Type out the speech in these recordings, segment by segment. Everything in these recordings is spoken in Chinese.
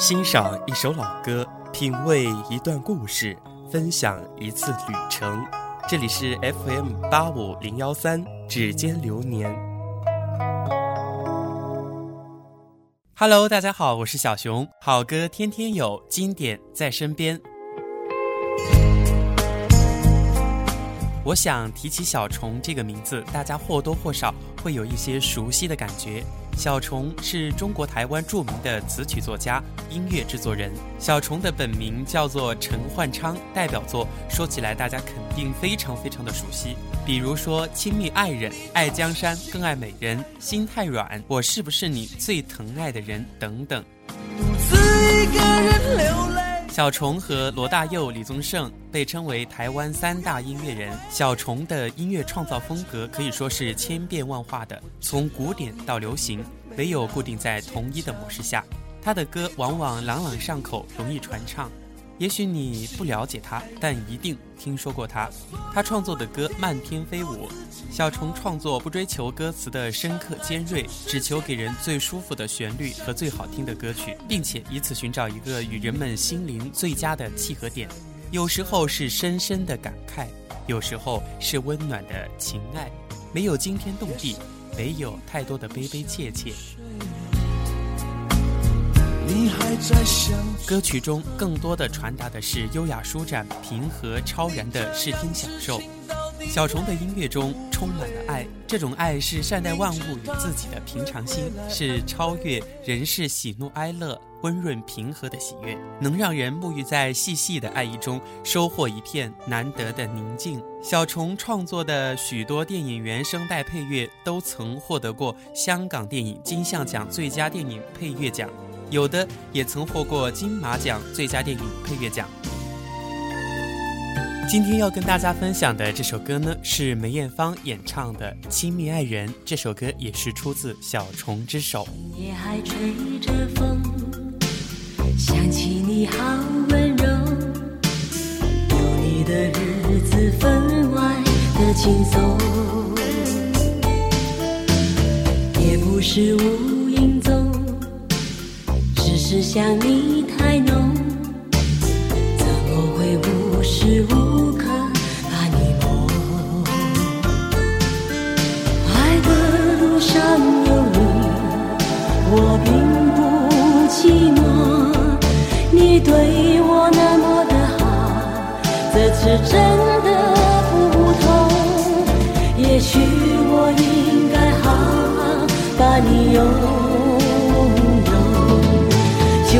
欣赏一首老歌，品味一段故事，分享一次旅程。这里是 FM 八五零幺三，指尖流年。Hello，大家好，我是小熊，好歌天天有，经典在身边。我想提起小虫这个名字，大家或多或少会有一些熟悉的感觉。小虫是中国台湾著名的词曲作家、音乐制作人。小虫的本名叫做陈焕昌，代表作说起来大家肯定非常非常的熟悉，比如说《亲密爱人》《爱江山更爱美人》《心太软》《我是不是你最疼爱的人》等等。独自一个人流泪。小虫和罗大佑、李宗盛被称为台湾三大音乐人。小虫的音乐创造风格可以说是千变万化的，从古典到流行，没有固定在同一的模式下。他的歌往往朗朗上口，容易传唱。也许你不了解他，但一定听说过他。他创作的歌漫天飞舞。小虫创作不追求歌词的深刻尖锐，只求给人最舒服的旋律和最好听的歌曲，并且以此寻找一个与人们心灵最佳的契合点。有时候是深深的感慨，有时候是温暖的情爱。没有惊天动地，没有太多的悲悲切切。歌曲中更多的传达的是优雅舒展、平和超然的视听享受。小虫的音乐中充满了爱，这种爱是善待万物与自己的平常心，是超越人世喜怒哀乐、温润平和的喜悦，能让人沐浴在细细的爱意中，收获一片难得的宁静。小虫创作的许多电影原声带配乐都曾获得过香港电影金像奖最佳电影配乐奖。有的也曾获过金马奖最佳电影配乐奖。今天要跟大家分享的这首歌呢，是梅艳芳演唱的《亲密爱人》。这首歌也是出自小虫之手。夜还吹着风，想起你好温柔，有你的日子分外的轻松，也不是无。只想你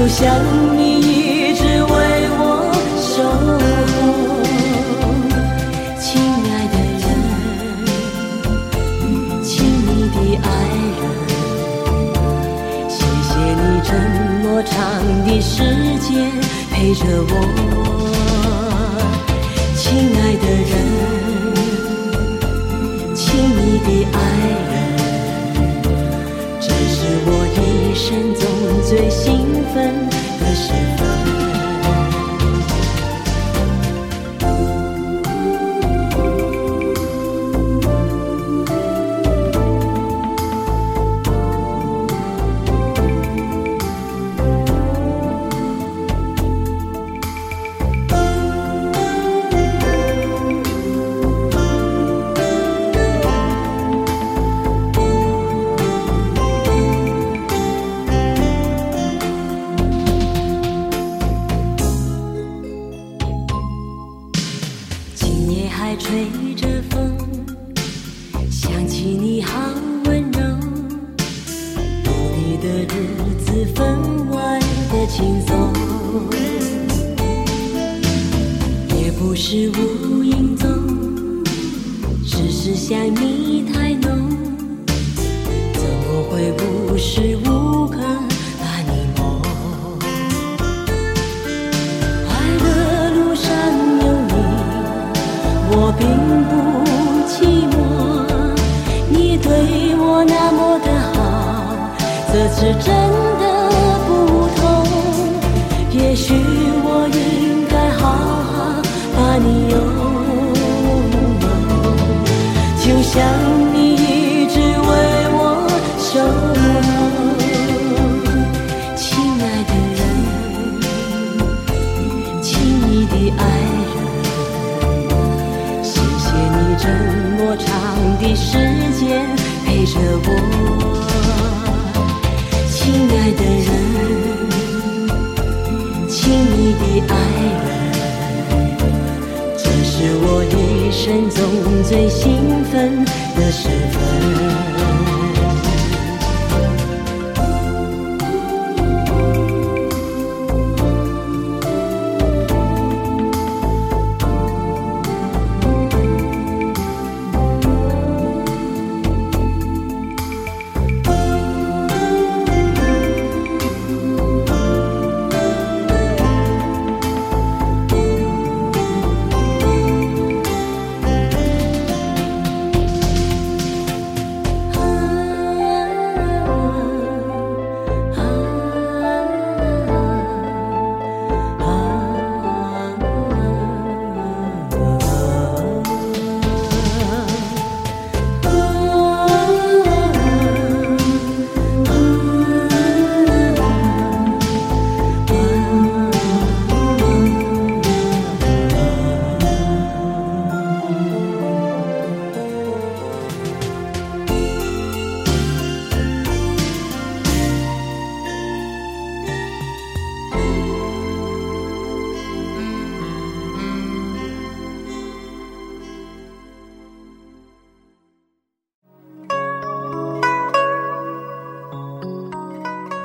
就像你一直为我守候，亲爱的人，亲密的爱人，谢谢你这么长的时间陪着我，亲爱的人，亲密的爱人，这是我一生中最幸。分的时分。是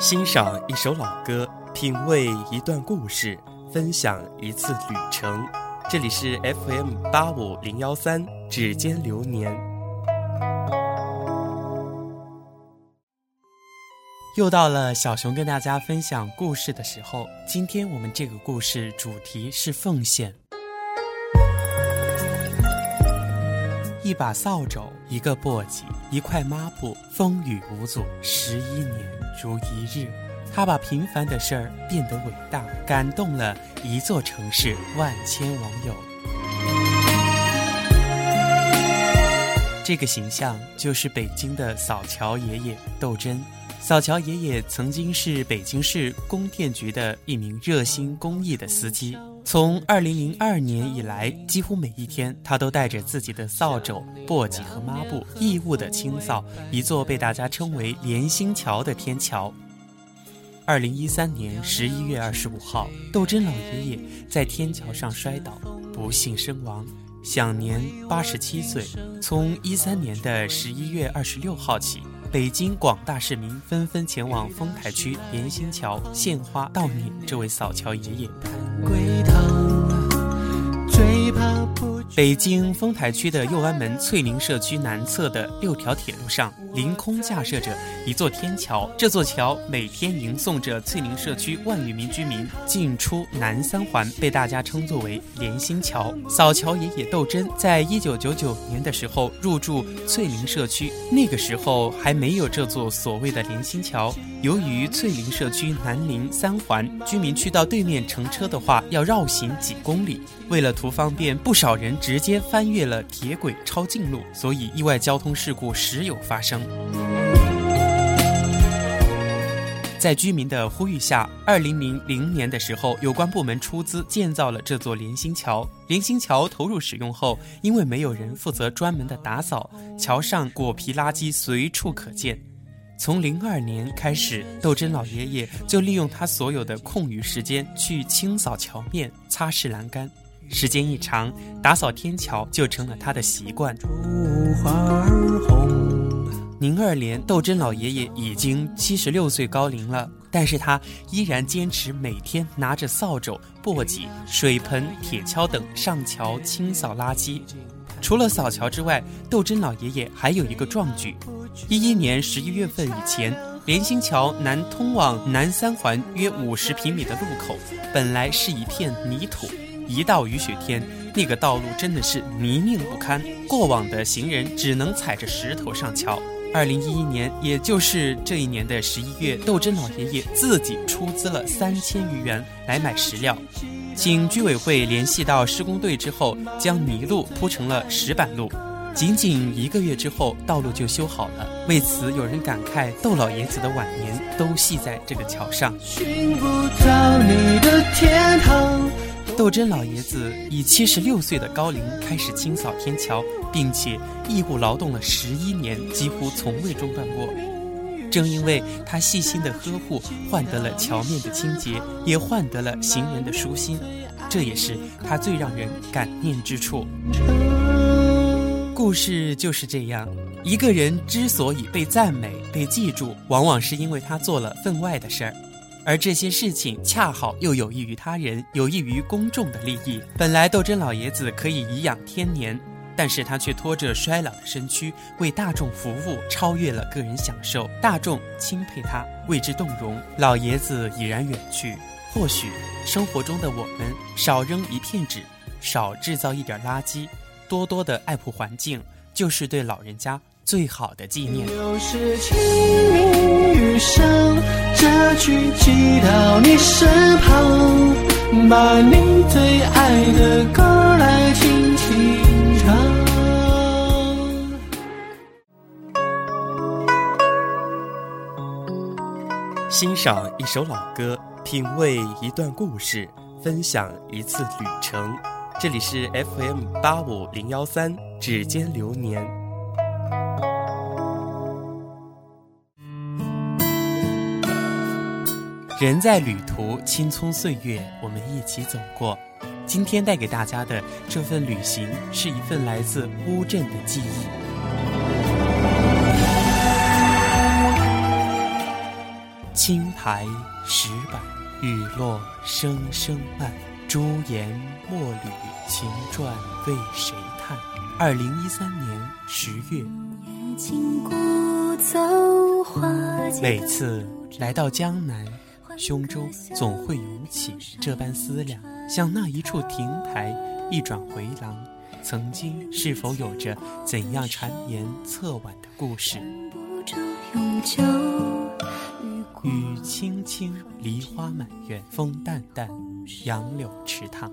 欣赏一首老歌，品味一段故事，分享一次旅程。这里是 FM 八五零幺三，指尖流年。又到了小熊跟大家分享故事的时候。今天我们这个故事主题是奉献。一把扫帚，一个簸箕，一块抹布，风雨无阻，十一年。如一日，他把平凡的事儿变得伟大，感动了一座城市万千网友。这个形象就是北京的扫桥爷爷窦真。扫桥爷爷曾经是北京市供电局的一名热心公益的司机。从2002年以来，几乎每一天，他都带着自己的扫帚、簸箕和抹布，义务的清扫一座被大家称为“连心桥”的天桥。2013年11月25号，窦真老爷爷在天桥上摔倒，不幸身亡，享年87岁。从13年的11月26号起。北京广大市民纷纷前往丰台区莲心桥献花悼念这位扫桥爷爷。北京丰台区的右安门翠林社区南侧的六条铁路上，凌空架设着一座天桥。这座桥每天迎送着翠林社区万余名居民进出南三环，被大家称作为连心桥。扫桥爷爷窦真在一九九九年的时候入住翠林社区，那个时候还没有这座所谓的连心桥。由于翠林社区南临三环，居民去到对面乘车的话要绕行几公里，为了图方便，不少人。直接翻越了铁轨抄近路，所以意外交通事故时有发生。在居民的呼吁下，二零零零年的时候，有关部门出资建造了这座连心桥。连心桥投入使用后，因为没有人负责专门的打扫，桥上果皮垃圾随处可见。从零二年开始，窦珍老爷爷就利用他所有的空余时间去清扫桥面、擦拭栏杆。时间一长，打扫天桥就成了他的习惯。零二年，窦珍老爷爷已经七十六岁高龄了，但是他依然坚持每天拿着扫帚、簸箕、水盆、铁锹等上桥清扫垃圾。除了扫桥之外，窦真老爷爷还有一个壮举：一一年十一月份以前，连心桥南通往南三环约五十平米的路口，本来是一片泥土。一到雨雪天，那个道路真的是泥泞不堪，过往的行人只能踩着石头上桥。二零一一年，也就是这一年的十一月，窦真老爷爷自己出资了三千余元来买石料，请居委会联系到施工队之后，将泥路铺成了石板路。仅仅一个月之后，道路就修好了。为此，有人感慨窦老爷子的晚年都系在这个桥上。寻不到你的天堂窦真老爷子以七十六岁的高龄开始清扫天桥，并且义务劳动了十一年，几乎从未中断过。正因为他细心的呵护，换得了桥面的清洁，也换得了行人的舒心，这也是他最让人感念之处。故事就是这样，一个人之所以被赞美、被记住，往往是因为他做了分外的事儿。而这些事情恰好又有益于他人，有益于公众的利益。本来窦真老爷子可以颐养天年，但是他却拖着衰老的身躯为大众服务，超越了个人享受。大众钦佩他，为之动容。老爷子已然远去，或许生活中的我们少扔一片纸，少制造一点垃圾，多多的爱护环境，就是对老人家最好的纪念。又是清明雨上，这句寄到你身旁，把你最爱赏一首老歌，品味一段故事，分享一次旅程。这里是 FM 八五零幺三，指尖流年。人在旅途，青葱岁月，我们一起走过。今天带给大家的这份旅行，是一份来自乌镇的记忆。青苔石板，雨落声声慢。朱颜墨缕，情传为谁叹？二零一三年十月，每次来到江南，胸中总会涌起这般思量：像那一处亭台，一转回廊，曾经是否有着怎样缠绵侧挽的故事？雨轻轻，梨花满院，风淡淡，杨柳池塘，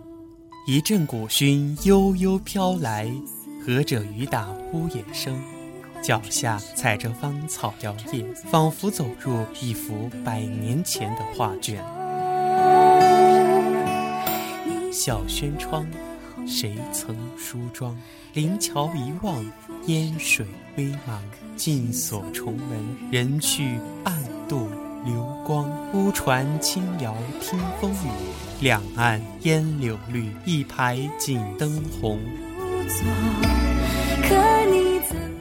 一阵古熏悠悠飘来，和着雨打屋檐声，脚下踩着芳草摇曳，仿佛走入一幅百年前的画卷。小轩窗，谁曾梳妆？临桥一望，烟水微茫，尽锁重门，人去暗。光，乌船轻摇听风雨，两岸烟柳绿，一排锦灯红。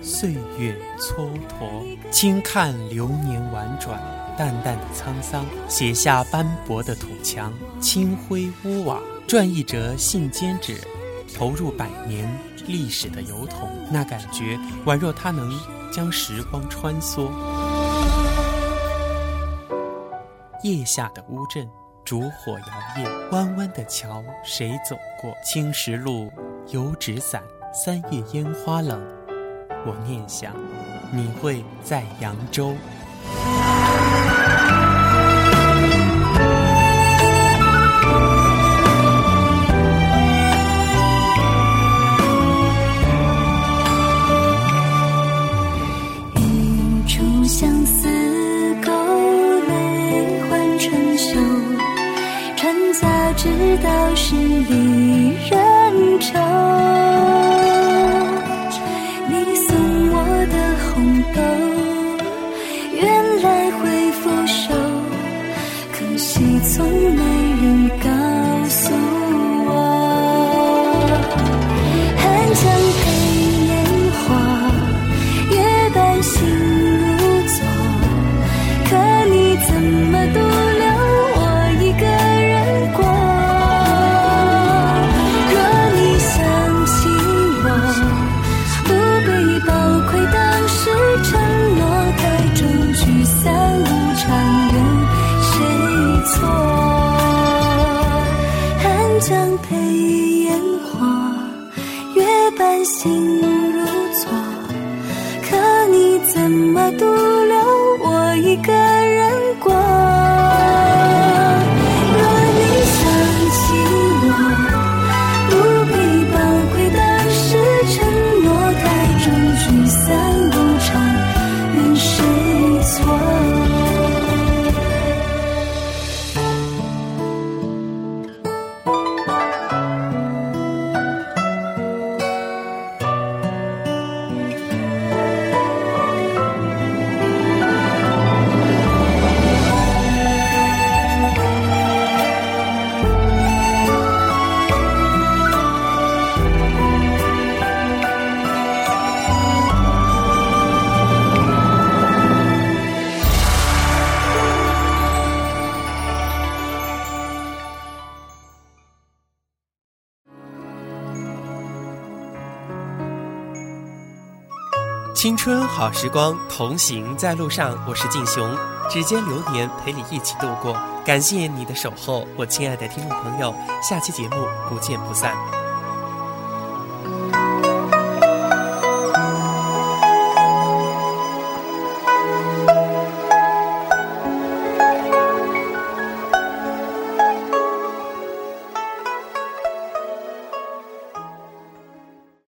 岁月蹉跎，轻看流年婉转，淡淡的沧桑，写下斑驳的土墙，青灰屋瓦，转一折信笺纸，投入百年历史的油桶，那感觉宛若它能将时光穿梭。夜下的乌镇，烛火摇曳，弯弯的桥，谁走过？青石路，油纸伞，三月烟花冷。我念想，你会在扬州。半醒如昨可你怎么独留我一个青春好时光，同行在路上。我是静雄，指尖流年陪你一起度过。感谢你的守候，我亲爱的听众朋友，下期节目不见不散。